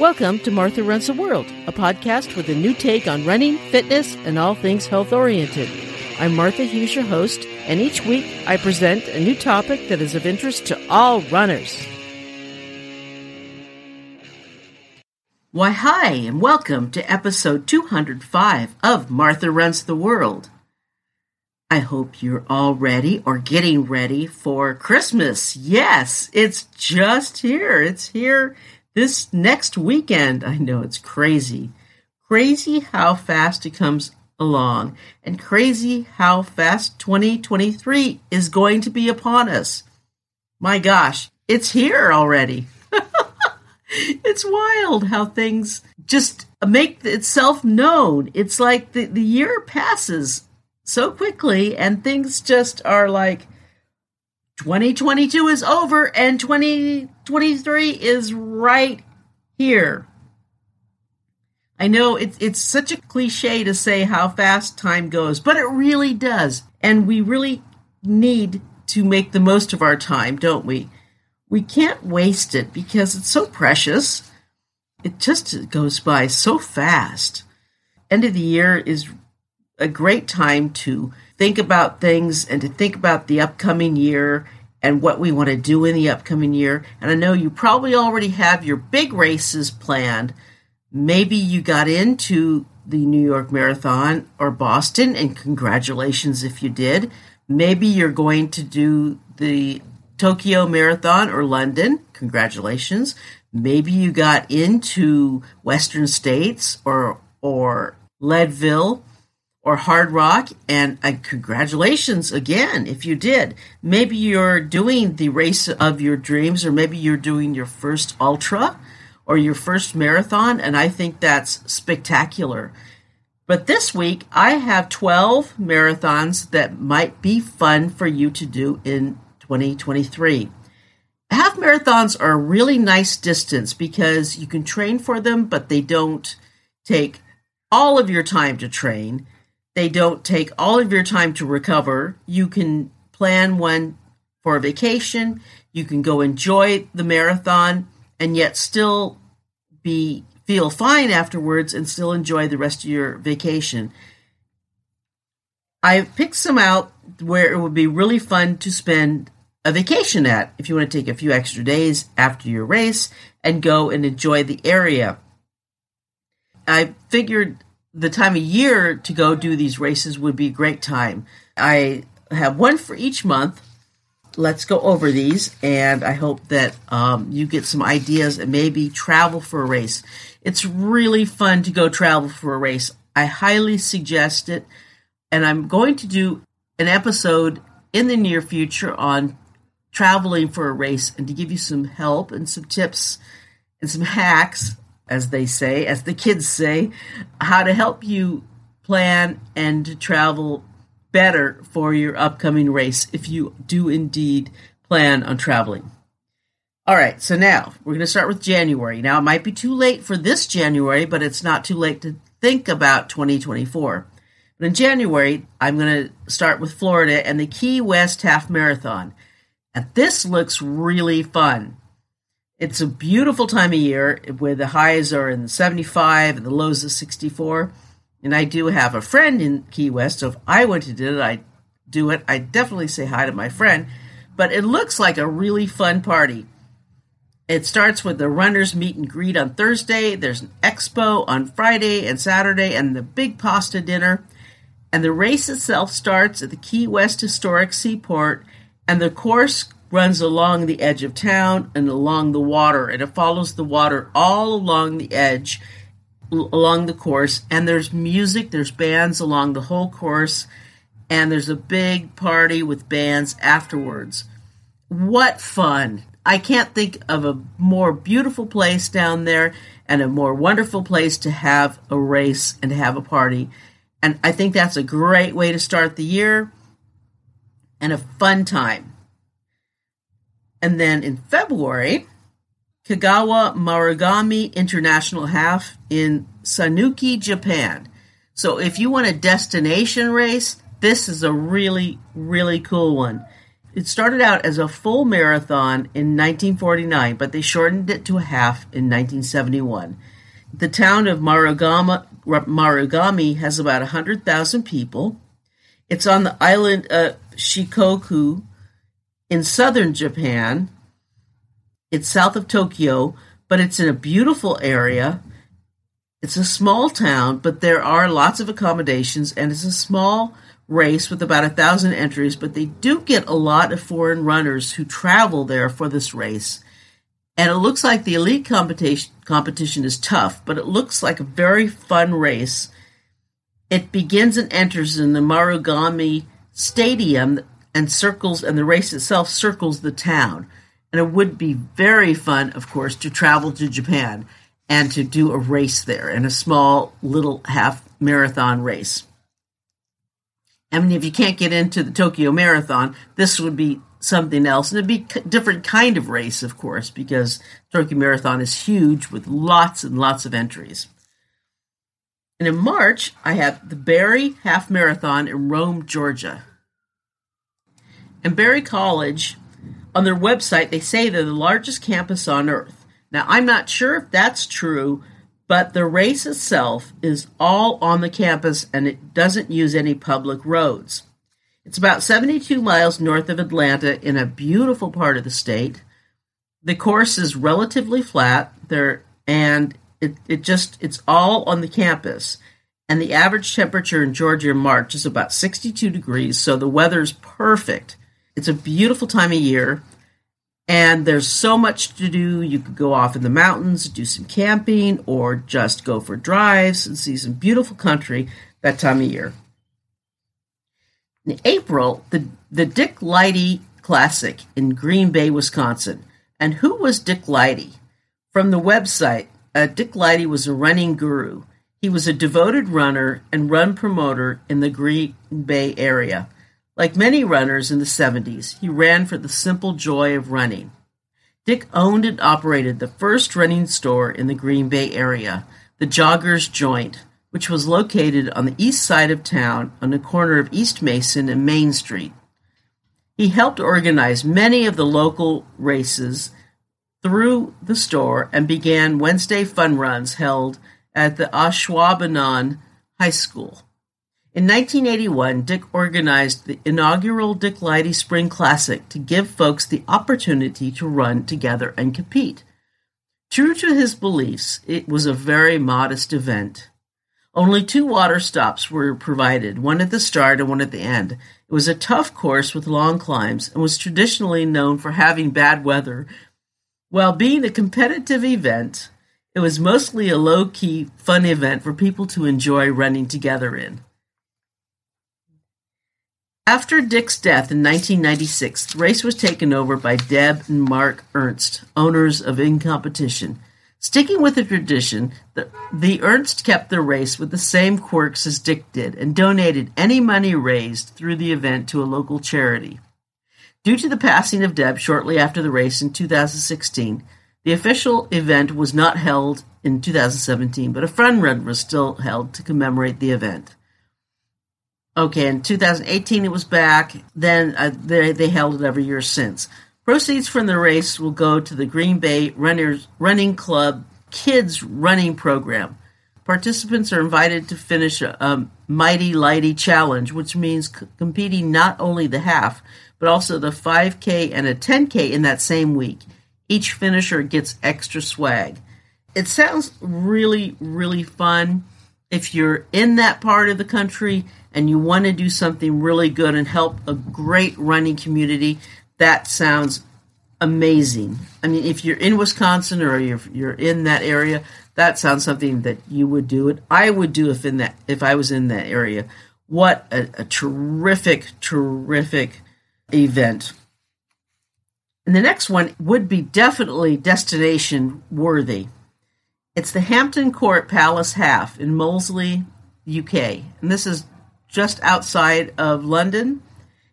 Welcome to Martha Runs the World, a podcast with a new take on running, fitness, and all things health oriented. I'm Martha Hughes, your host, and each week I present a new topic that is of interest to all runners. Why, hi, and welcome to episode 205 of Martha Runs the World. I hope you're all ready or getting ready for Christmas. Yes, it's just here. It's here this next weekend. I know it's crazy. Crazy how fast it comes along, and crazy how fast 2023 is going to be upon us. My gosh, it's here already. it's wild how things just make itself known. It's like the, the year passes so quickly and things just are like 2022 is over and 2023 is right here. I know it's it's such a cliche to say how fast time goes, but it really does. And we really need to make the most of our time, don't we? We can't waste it because it's so precious. It just goes by so fast. End of the year is a great time to think about things and to think about the upcoming year and what we want to do in the upcoming year. And I know you probably already have your big races planned. Maybe you got into the New York Marathon or Boston, and congratulations if you did. Maybe you're going to do the Tokyo Marathon or London. Congratulations. Maybe you got into Western States or or Leadville or Hardrock. and uh, congratulations again if you did. Maybe you're doing the race of your dreams, or maybe you're doing your first ultra or your first marathon, and I think that's spectacular. But this week, I have 12 marathons that might be fun for you to do in 2023. Half marathons are a really nice distance because you can train for them, but they don't take all of your time to train they don't take all of your time to recover. You can plan one for a vacation. You can go enjoy the marathon and yet still be feel fine afterwards and still enjoy the rest of your vacation. I picked some out where it would be really fun to spend a vacation at if you want to take a few extra days after your race and go and enjoy the area. I figured the time of year to go do these races would be a great time. I have one for each month. Let's go over these, and I hope that um, you get some ideas and maybe travel for a race. It's really fun to go travel for a race. I highly suggest it, and I'm going to do an episode in the near future on traveling for a race and to give you some help and some tips and some hacks as they say, as the kids say, how to help you plan and travel better for your upcoming race if you do indeed plan on traveling. All right, so now we're going to start with January. Now, it might be too late for this January, but it's not too late to think about 2024. But in January, I'm going to start with Florida and the Key West Half Marathon. And this looks really fun. It's a beautiful time of year where the highs are in 75 and the lows are 64. And I do have a friend in Key West, so if I went to do it, I'd do it. I definitely say hi to my friend. But it looks like a really fun party. It starts with the runners meet and greet on Thursday. There's an expo on Friday and Saturday, and the big pasta dinner. And the race itself starts at the Key West Historic Seaport, and the course runs along the edge of town and along the water, and it follows the water all along the edge, along the course. And there's music, there's bands along the whole course, and there's a big party with bands afterwards. What fun! I can't think of a more beautiful place down there and a more wonderful place to have a race and have a party. And I think that's a great way to start the year and a fun time. And then in February, Kagawa Marugame International Half in Sanuki, Japan. So if you want a destination race, this is a really, really cool one. it started out as a full marathon in 1949, but they shortened it to a half in 1971. The town of Marugama, Marugami has about 100,000 people. It's on the island of Shikoku in southern Japan. It's south of Tokyo, but it's in a beautiful area. It's a small town, but there are lots of accommodations, and it's a small race with about a thousand entries. But they do get a lot of foreign runners who travel there for this race. And it looks like the elite competition competition is tough, but it looks like a very fun race. It begins and enters in the Marugami Stadium and circles, and the race itself circles the town. And it would be very fun, of course, to travel to Japan and to do a race there in a small little half marathon race. I mean, if you can't get into the Tokyo Marathon, this would be something else, and it'd be a different kind of race, of course, because Tokyo Marathon is huge with lots and lots of entries. And in March, I have the Berry Half Marathon in Rome, Georgia. And Berry College, on their website, they say they're the largest campus on earth. Now, I'm not sure if that's true, but the race itself is all on the campus and it doesn't use any public roads. It's about 72 miles north of Atlanta in a beautiful part of the state. The course is relatively flat there and it, it just it's all on the campus. And the average temperature in Georgia in March is about 62 degrees, so the weather's perfect. It's a beautiful time of year. And there's so much to do. You could go off in the mountains, do some camping, or just go for drives and see some beautiful country that time of year. In April, the, the Dick Leidy Classic in Green Bay, Wisconsin. And who was Dick Leidy? From the website, uh, Dick Leidy was a running guru. He was a devoted runner and run promoter in the Green Bay area. Like many runners in the 70s, he ran for the simple joy of running. Dick owned and operated the first running store in the Green Bay area, the Joggers Joint, which was located on the east side of town on the corner of East Mason and Main Street. He helped organize many of the local races through the store and began Wednesday fun runs held at the Ashwaubenon High School. In 1981, Dick organized the inaugural Dick Leidy Spring Classic to give folks the opportunity to run together and compete. True to his beliefs, it was a very modest event. Only two water stops were provided, one at the start and one at the end. It was a tough course with long climbs and was traditionally known for having bad weather. While being a competitive event, it was mostly a low key, fun event for people to enjoy running together in. After Dick's death in 1996, the race was taken over by Deb and Mark Ernst, owners of In Competition. Sticking with the tradition, the, the Ernst kept the race with the same quirks as Dick did and donated any money raised through the event to a local charity. Due to the passing of Deb shortly after the race in 2016, the official event was not held in 2017, but a fun run was still held to commemorate the event. Okay, in 2018 it was back. Then uh, they, they held it every year since. Proceeds from the race will go to the Green Bay Runners Running Club Kids Running Program. Participants are invited to finish a, a Mighty Lighty Challenge, which means c- competing not only the half, but also the 5K and a 10K in that same week. Each finisher gets extra swag. It sounds really, really fun. If you're in that part of the country, and you want to do something really good and help a great running community, that sounds amazing. I mean, if you're in Wisconsin or you're, you're in that area, that sounds something that you would do it. I would do if in that if I was in that area. What a, a terrific, terrific event. And the next one would be definitely destination worthy. It's the Hampton Court Palace Half in Molesey, UK. And this is just outside of London.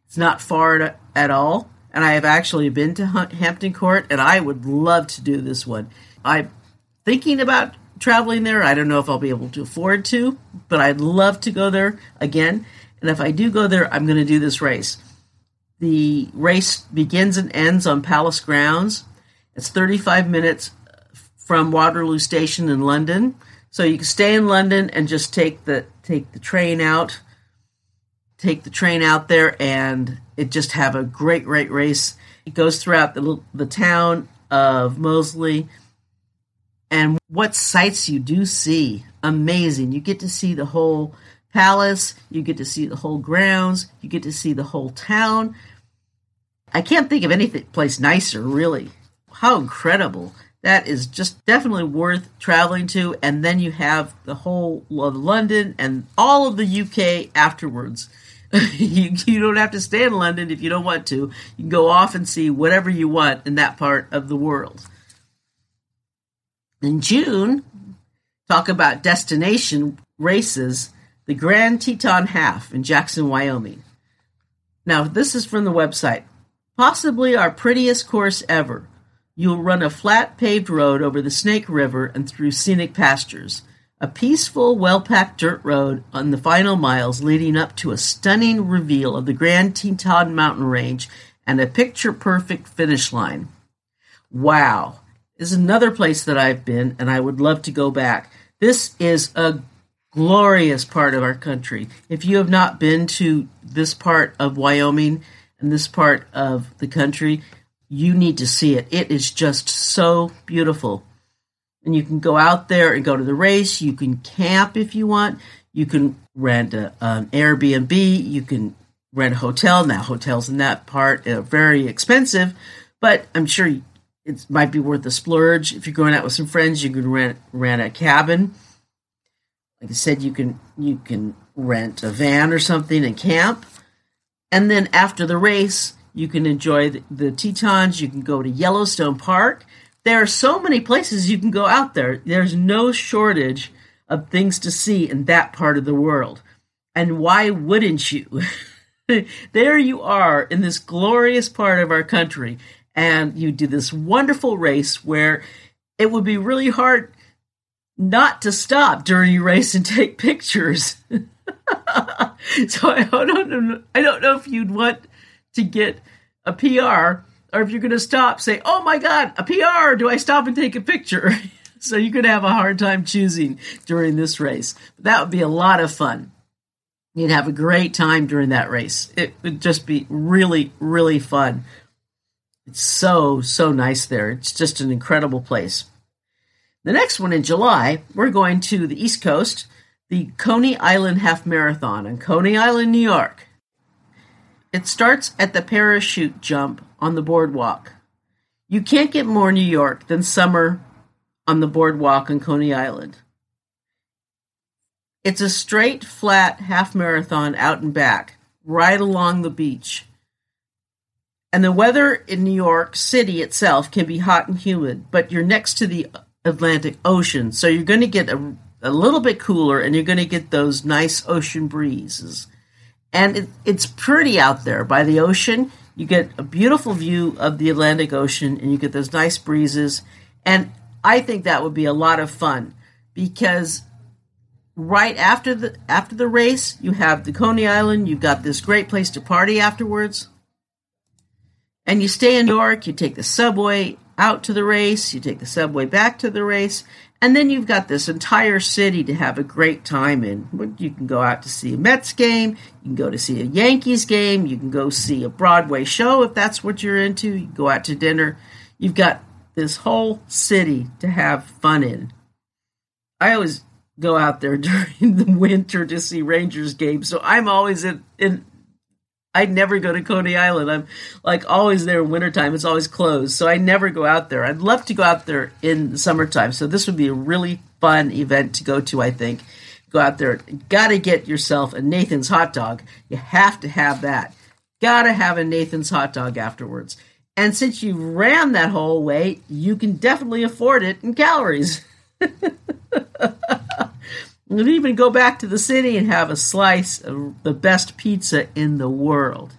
It's not far at all. And I have actually been to Hampton Court, and I would love to do this one. I'm thinking about traveling there. I don't know if I'll be able to afford to, but I'd love to go there again. And if I do go there, I'm going to do this race. The race begins and ends on Palace grounds. It's 35 minutes from Waterloo Station in London. So you can stay in London and just take the take the train out, take the train out there, and it just have a great great race. It goes throughout the the town of Mosley, and what sights you do see! Amazing! You get to see the whole palace, you get to see the whole grounds, you get to see the whole town. I can't think of any place nicer, really. How incredible! That is just definitely worth traveling to. And then you have the whole of London and all of the UK afterwards. you, you don't have to stay in London if you don't want to. You can go off and see whatever you want in that part of the world. In June, talk about destination races, the Grand Teton Half in Jackson, Wyoming. Now, this is from the website. Possibly our prettiest course ever. You'll run a flat paved road over the Snake River and through scenic pastures. A peaceful, well packed dirt road on the final miles leading up to a stunning reveal of the Grand Teton mountain range and a picture perfect finish line. Wow. This is another place that I've been and I would love to go back. This is a glorious part of our country. If you have not been to this part of Wyoming and this part of the country, you need to see it. It is just so beautiful. And you can go out there and go to the race. You can camp if you want. You can rent a, an Airbnb. You can rent a hotel. Now, hotels in that part are very expensive, but I'm sure it might be worth a splurge. If you're going out with some friends, you can rent rent a cabin. Like I said, you can you can rent a van or something and camp. And then after the race, you can enjoy the, the Tetons. You can go to Yellowstone Park. There are so many places you can go out there. There's no shortage of things to see in that part of the world. And why wouldn't you? there you are in this glorious part of our country, and you do this wonderful race where it would be really hard not to stop during your race and take pictures. so I don't. I don't know if you'd want to get a PR, or if you're going to stop, say, "Oh my God, a PR! Do I stop and take a picture?" so you could have a hard time choosing during this race. But that would be a lot of fun. You'd have a great time during that race. It would just be really, really fun. It's so, so nice there. It's just an incredible place. The next one in July, we're going to the East Coast, the Coney Island Half Marathon in Coney Island, New York. It starts at the parachute jump on the boardwalk. You can't get more New York than summer on the boardwalk on Coney Island. It's a straight, flat half marathon out and back, right along the beach. And the weather in New York City itself can be hot and humid, but you're next to the Atlantic Ocean, so you're going to get a, a little bit cooler and you're going to get those nice ocean breezes and it, it's pretty out there by the ocean. You get a beautiful view of the Atlantic Ocean, and you get those nice breezes. And I think that would be a lot of fun because right after the after the race, you have the Coney Island. You've got this great place to party afterwards, and you stay in New York. You take the subway out to the race. You take the subway back to the race. And then you've got this entire city to have a great time in. You can go out to see a Mets game, you can go to see a Yankees game, you can go see a Broadway show if that's what you're into, you go out to dinner. You've got this whole city to have fun in. I always go out there during the winter to see Rangers games, so I'm always in, in I never go to Coney Island. I'm like always there in wintertime. It's always closed. So I never go out there. I'd love to go out there in the summertime. So this would be a really fun event to go to, I think. Go out there. Got to get yourself a Nathan's hot dog. You have to have that. Got to have a Nathan's hot dog afterwards. And since you ran that whole way, you can definitely afford it in calories. You can even go back to the city and have a slice of the best pizza in the world.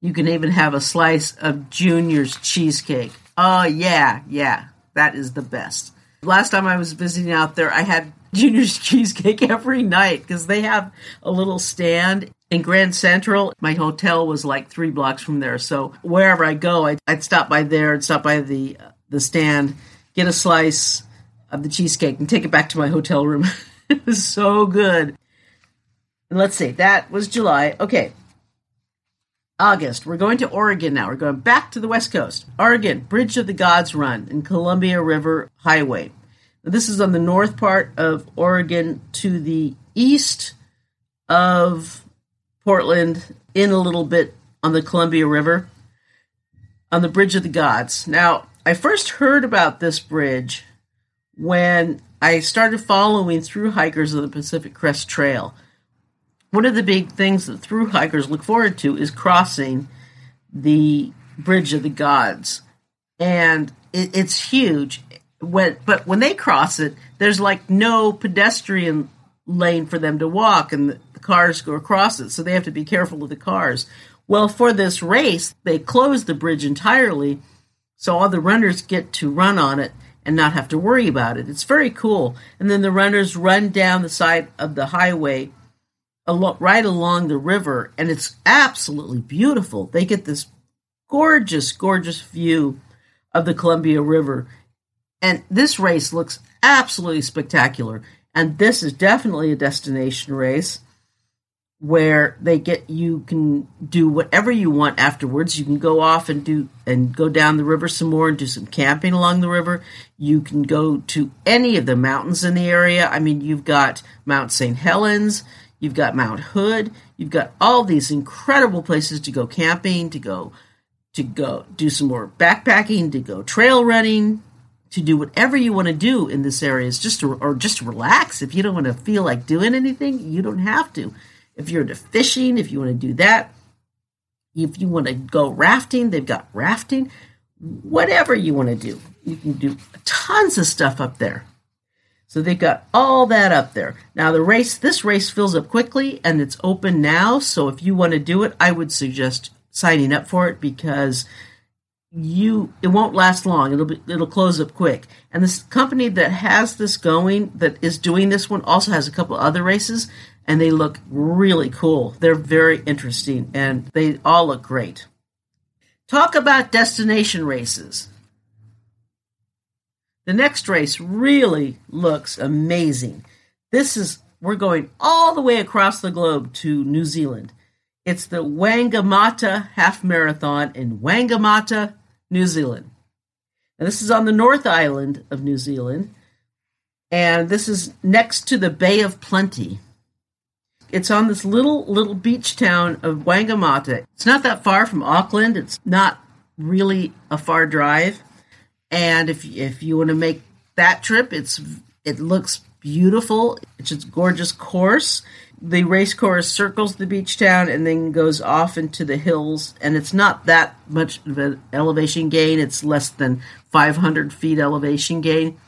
You can even have a slice of Junior's cheesecake. Oh, yeah, yeah, that is the best. Last time I was visiting out there, I had Junior's cheesecake every night because they have a little stand in Grand Central. My hotel was like three blocks from there. So wherever I go, I'd, I'd stop by there and stop by the uh, the stand, get a slice of the cheesecake, and take it back to my hotel room. was so good. And let's see, that was July. Okay. August. We're going to Oregon now. We're going back to the West Coast. Oregon, Bridge of the Gods Run and Columbia River Highway. This is on the north part of Oregon to the east of Portland, in a little bit on the Columbia River, on the Bridge of the Gods. Now, I first heard about this bridge when I started following through hikers of the Pacific Crest Trail. One of the big things that through hikers look forward to is crossing the Bridge of the Gods. And it, it's huge. When, but when they cross it, there's like no pedestrian lane for them to walk, and the, the cars go across it, so they have to be careful of the cars. Well, for this race, they closed the bridge entirely, so all the runners get to run on it and not have to worry about it. It's very cool. And then the runners run down the side of the highway right along the river, and it's absolutely beautiful. They get this gorgeous, gorgeous view of the Columbia River. And this race looks absolutely spectacular. And this is definitely a destination race where they get you can do whatever you want afterwards. You can go off and do and go down the river some more and do some camping along the river. You can go to any of the mountains in the area. I mean, you've got Mount St. Helens, you've got Mount Hood, you've got all these incredible places to go camping, to go to go do some more backpacking, to go trail running, to do whatever you want to do in this area is just to, or just relax. If you don't want to feel like doing anything, you don't have to. If you're into fishing, if you want to do that, if you want to go rafting, they've got rafting. Whatever you want to do, you can do tons of stuff up there. So they've got all that up there. Now the race, this race fills up quickly and it's open now. So if you want to do it, I would suggest signing up for it because you it won't last long. It'll be it'll close up quick. And this company that has this going that is doing this one also has a couple other races and they look really cool. They're very interesting and they all look great. Talk about destination races. The next race really looks amazing. This is we're going all the way across the globe to New Zealand. It's the Whangamata Half Marathon in Whangamata, New Zealand. And this is on the North Island of New Zealand. And this is next to the Bay of Plenty. It's on this little little beach town of Whangamata. It's not that far from Auckland. It's not really a far drive. And if if you want to make that trip, it's it looks beautiful. It's a gorgeous course the race course circles the beach town and then goes off into the hills and it's not that much of an elevation gain it's less than 500 feet elevation gain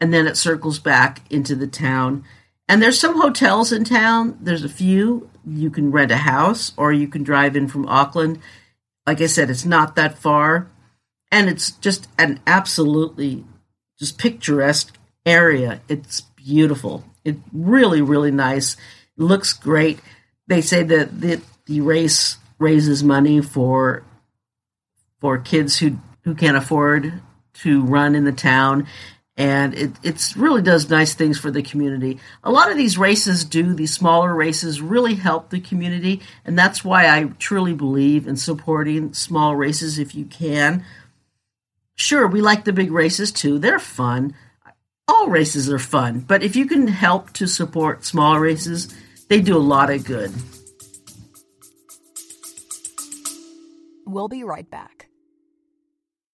and then it circles back into the town and there's some hotels in town. There's a few. You can rent a house or you can drive in from auckland. Like i said it's not that far. And it's just an absolutely just picturesque area. It's beautiful. It really really nice. Looks great. They say that the, the race raises money for for kids who who can't afford to run in the town and it it's really does nice things for the community. A lot of these races do these smaller races really help the community, and that's why I truly believe in supporting small races if you can. Sure, we like the big races too; they're fun. All races are fun, but if you can help to support small races, they do a lot of good. We'll be right back.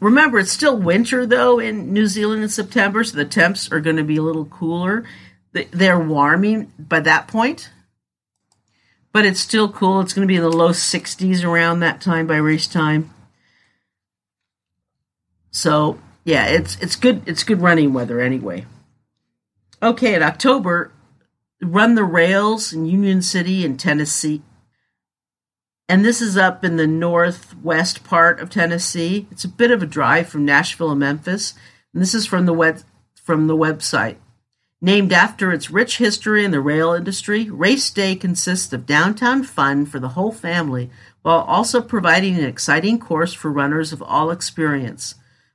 Remember, it's still winter though in New Zealand in September, so the temps are going to be a little cooler. They- They're warming by that point, but it's still cool. It's going to be in the low 60s around that time by race time. So yeah, it's it's good. It's good running weather anyway. Okay, in October, run the rails in Union City in Tennessee. And this is up in the northwest part of Tennessee. It's a bit of a drive from Nashville and Memphis. And this is from the web from the website. Named after its rich history in the rail industry, Race Day consists of downtown fun for the whole family while also providing an exciting course for runners of all experience.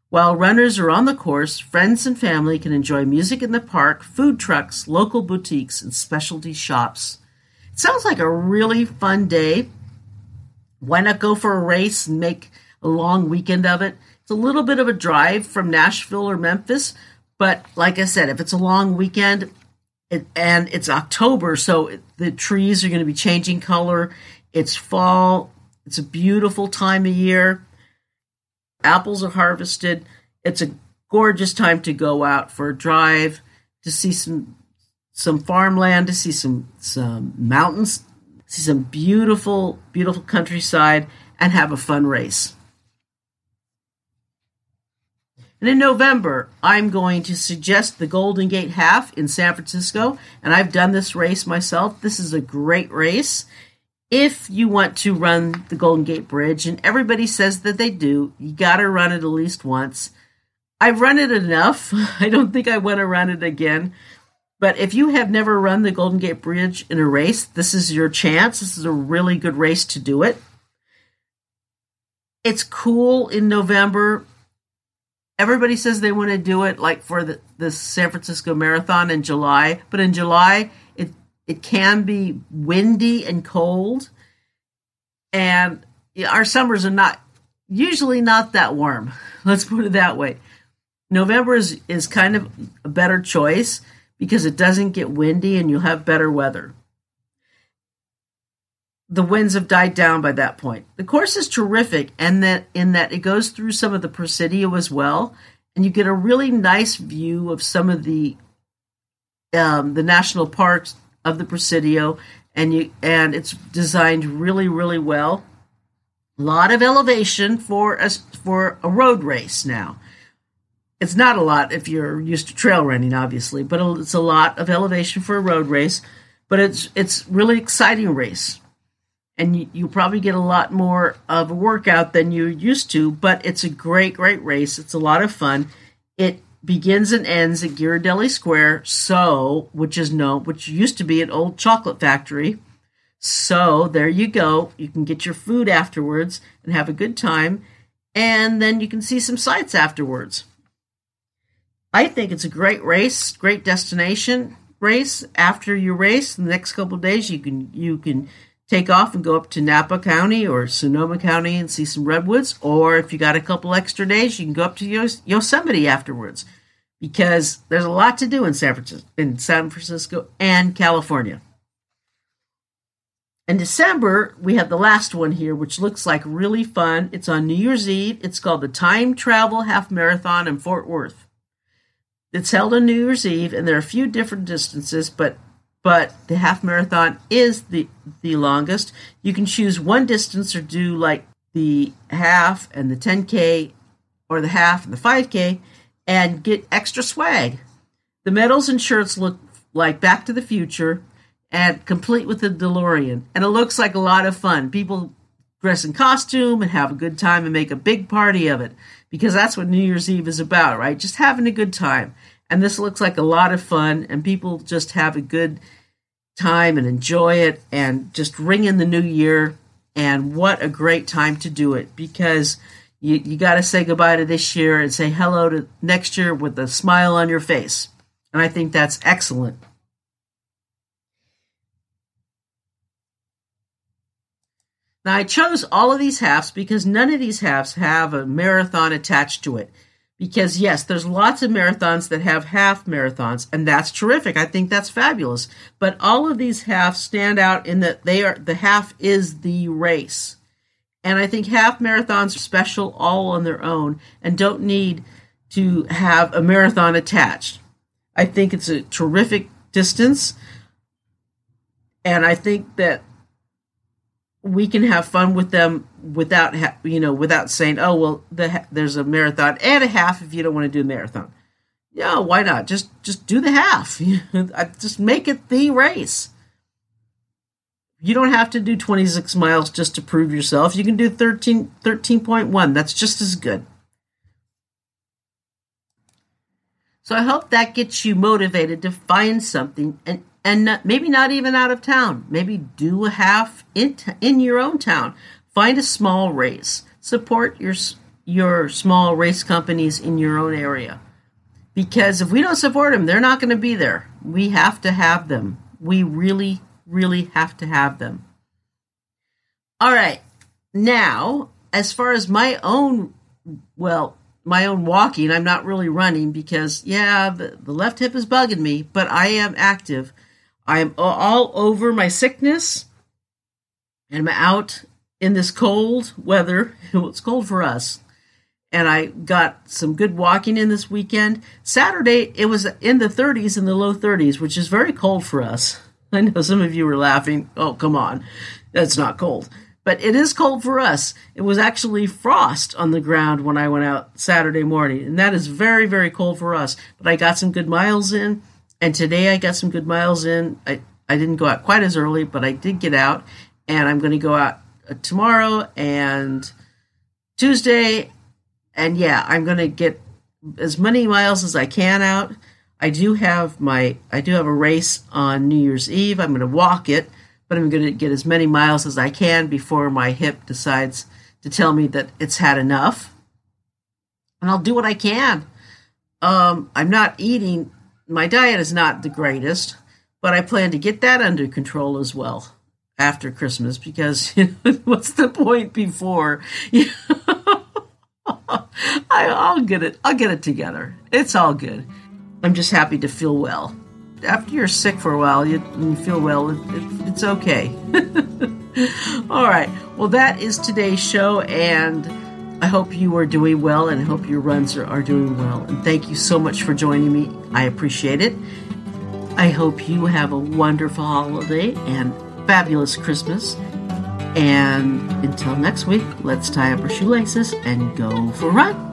While runners are on the course, friends and family can enjoy music in the park, food trucks, local boutiques, and specialty shops. It sounds like a really fun day. Why not go for a race and make a long weekend of it? It's a little bit of a drive from Nashville or Memphis, but like I said, if it's a long weekend it, and it's October, so the trees are going to be changing color. It's fall. It's a beautiful time of year apples are harvested. It's a gorgeous time to go out for a drive, to see some some farmland, to see some some mountains, see some beautiful beautiful countryside, and have a fun race. And in November, I'm going to suggest the Golden Gate Half in San Francisco, and I've done this race myself. This is a great race if you want to run the Golden Gate Bridge, and everybody says that they do, you got to run it at least once. I've run it enough. I don't think I want to run it again. But if you have never run the Golden Gate Bridge in a race, this is your chance. This is a really good race to do it. It's cool in November. Everybody says they want to do it like for the, the San Francisco Marathon in July, but in July, it it can be windy and cold, and our summers are not usually not that warm. Let's put it that way. November is, is kind of a better choice because it doesn't get windy and you'll have better weather. The winds have died down by that point. The course is terrific and that in that it goes through some of the Presidio as well, and you get a really nice view of some of the um, the national parks of the Presidio, and you and it's designed really really well. A lot of elevation for a for a road race now. It's not a lot if you're used to trail running, obviously, but it's a lot of elevation for a road race. But it's it's really exciting race, and you, you probably get a lot more of a workout than you're used to. But it's a great great race. It's a lot of fun. It begins and ends at Ghirardelli Square, so which is known, which used to be an old chocolate factory. So there you go. You can get your food afterwards and have a good time, and then you can see some sights afterwards. I think it's a great race, great destination race. After your race, in the next couple days, you can you can take off and go up to Napa County or Sonoma County and see some redwoods. Or if you got a couple extra days, you can go up to Yos- Yosemite afterwards, because there's a lot to do in San Francisco, in San Francisco and California. In December, we have the last one here, which looks like really fun. It's on New Year's Eve. It's called the Time Travel Half Marathon in Fort Worth. It's held on New Year's Eve, and there are a few different distances, but but the half marathon is the the longest. You can choose one distance or do like the half and the 10k, or the half and the 5k, and get extra swag. The medals and shirts look like Back to the Future, and complete with the DeLorean, and it looks like a lot of fun. People dress in costume and have a good time and make a big party of it because that's what New Year's Eve is about, right? Just having a good time. And this looks like a lot of fun, and people just have a good time and enjoy it and just ring in the new year. And what a great time to do it because you, you got to say goodbye to this year and say hello to next year with a smile on your face. And I think that's excellent. Now, I chose all of these halves because none of these halves have a marathon attached to it. Because, yes, there's lots of marathons that have half marathons, and that's terrific. I think that's fabulous. But all of these halves stand out in that they are the half is the race. And I think half marathons are special all on their own and don't need to have a marathon attached. I think it's a terrific distance. And I think that we can have fun with them without ha- you know without saying oh well the, there's a marathon and a half if you don't want to do a marathon. Yeah why not? Just just do the half. Just make it the race. You don't have to do 26 miles just to prove yourself. You can do 13 13.1 that's just as good. So i hope that gets you motivated to find something and and maybe not even out of town. Maybe do a half in t- in your own town. Find a small race. Support your your small race companies in your own area. Because if we don't support them, they're not going to be there. We have to have them. We really, really have to have them. All right. Now, as far as my own, well, my own walking, I'm not really running because, yeah, the, the left hip is bugging me, but I am active. I'm all over my sickness and I'm out in this cold weather. It's cold for us. And I got some good walking in this weekend. Saturday, it was in the 30s and the low 30s, which is very cold for us. I know some of you were laughing. Oh, come on. That's not cold. But it is cold for us. It was actually frost on the ground when I went out Saturday morning. And that is very, very cold for us. But I got some good miles in and today I got some good miles in. I, I didn't go out quite as early, but I did get out. And I'm going to go out uh, tomorrow and Tuesday. And yeah, I'm going to get as many miles as I can out. I do have my I do have a race on New Year's Eve. I'm going to walk it, but I'm going to get as many miles as I can before my hip decides to tell me that it's had enough. And I'll do what I can. Um, I'm not eating my diet is not the greatest, but I plan to get that under control as well after Christmas because you know, what's the point before? I, will get it. I'll get it together. It's all good. I'm just happy to feel well. After you're sick for a while, you, you feel well. It, it, it's okay. all right. Well, that is today's show, and I hope you are doing well and I hope your runs are, are doing well. And thank you so much for joining me. I appreciate it. I hope you have a wonderful holiday and fabulous Christmas. And until next week, let's tie up our shoelaces and go for a run.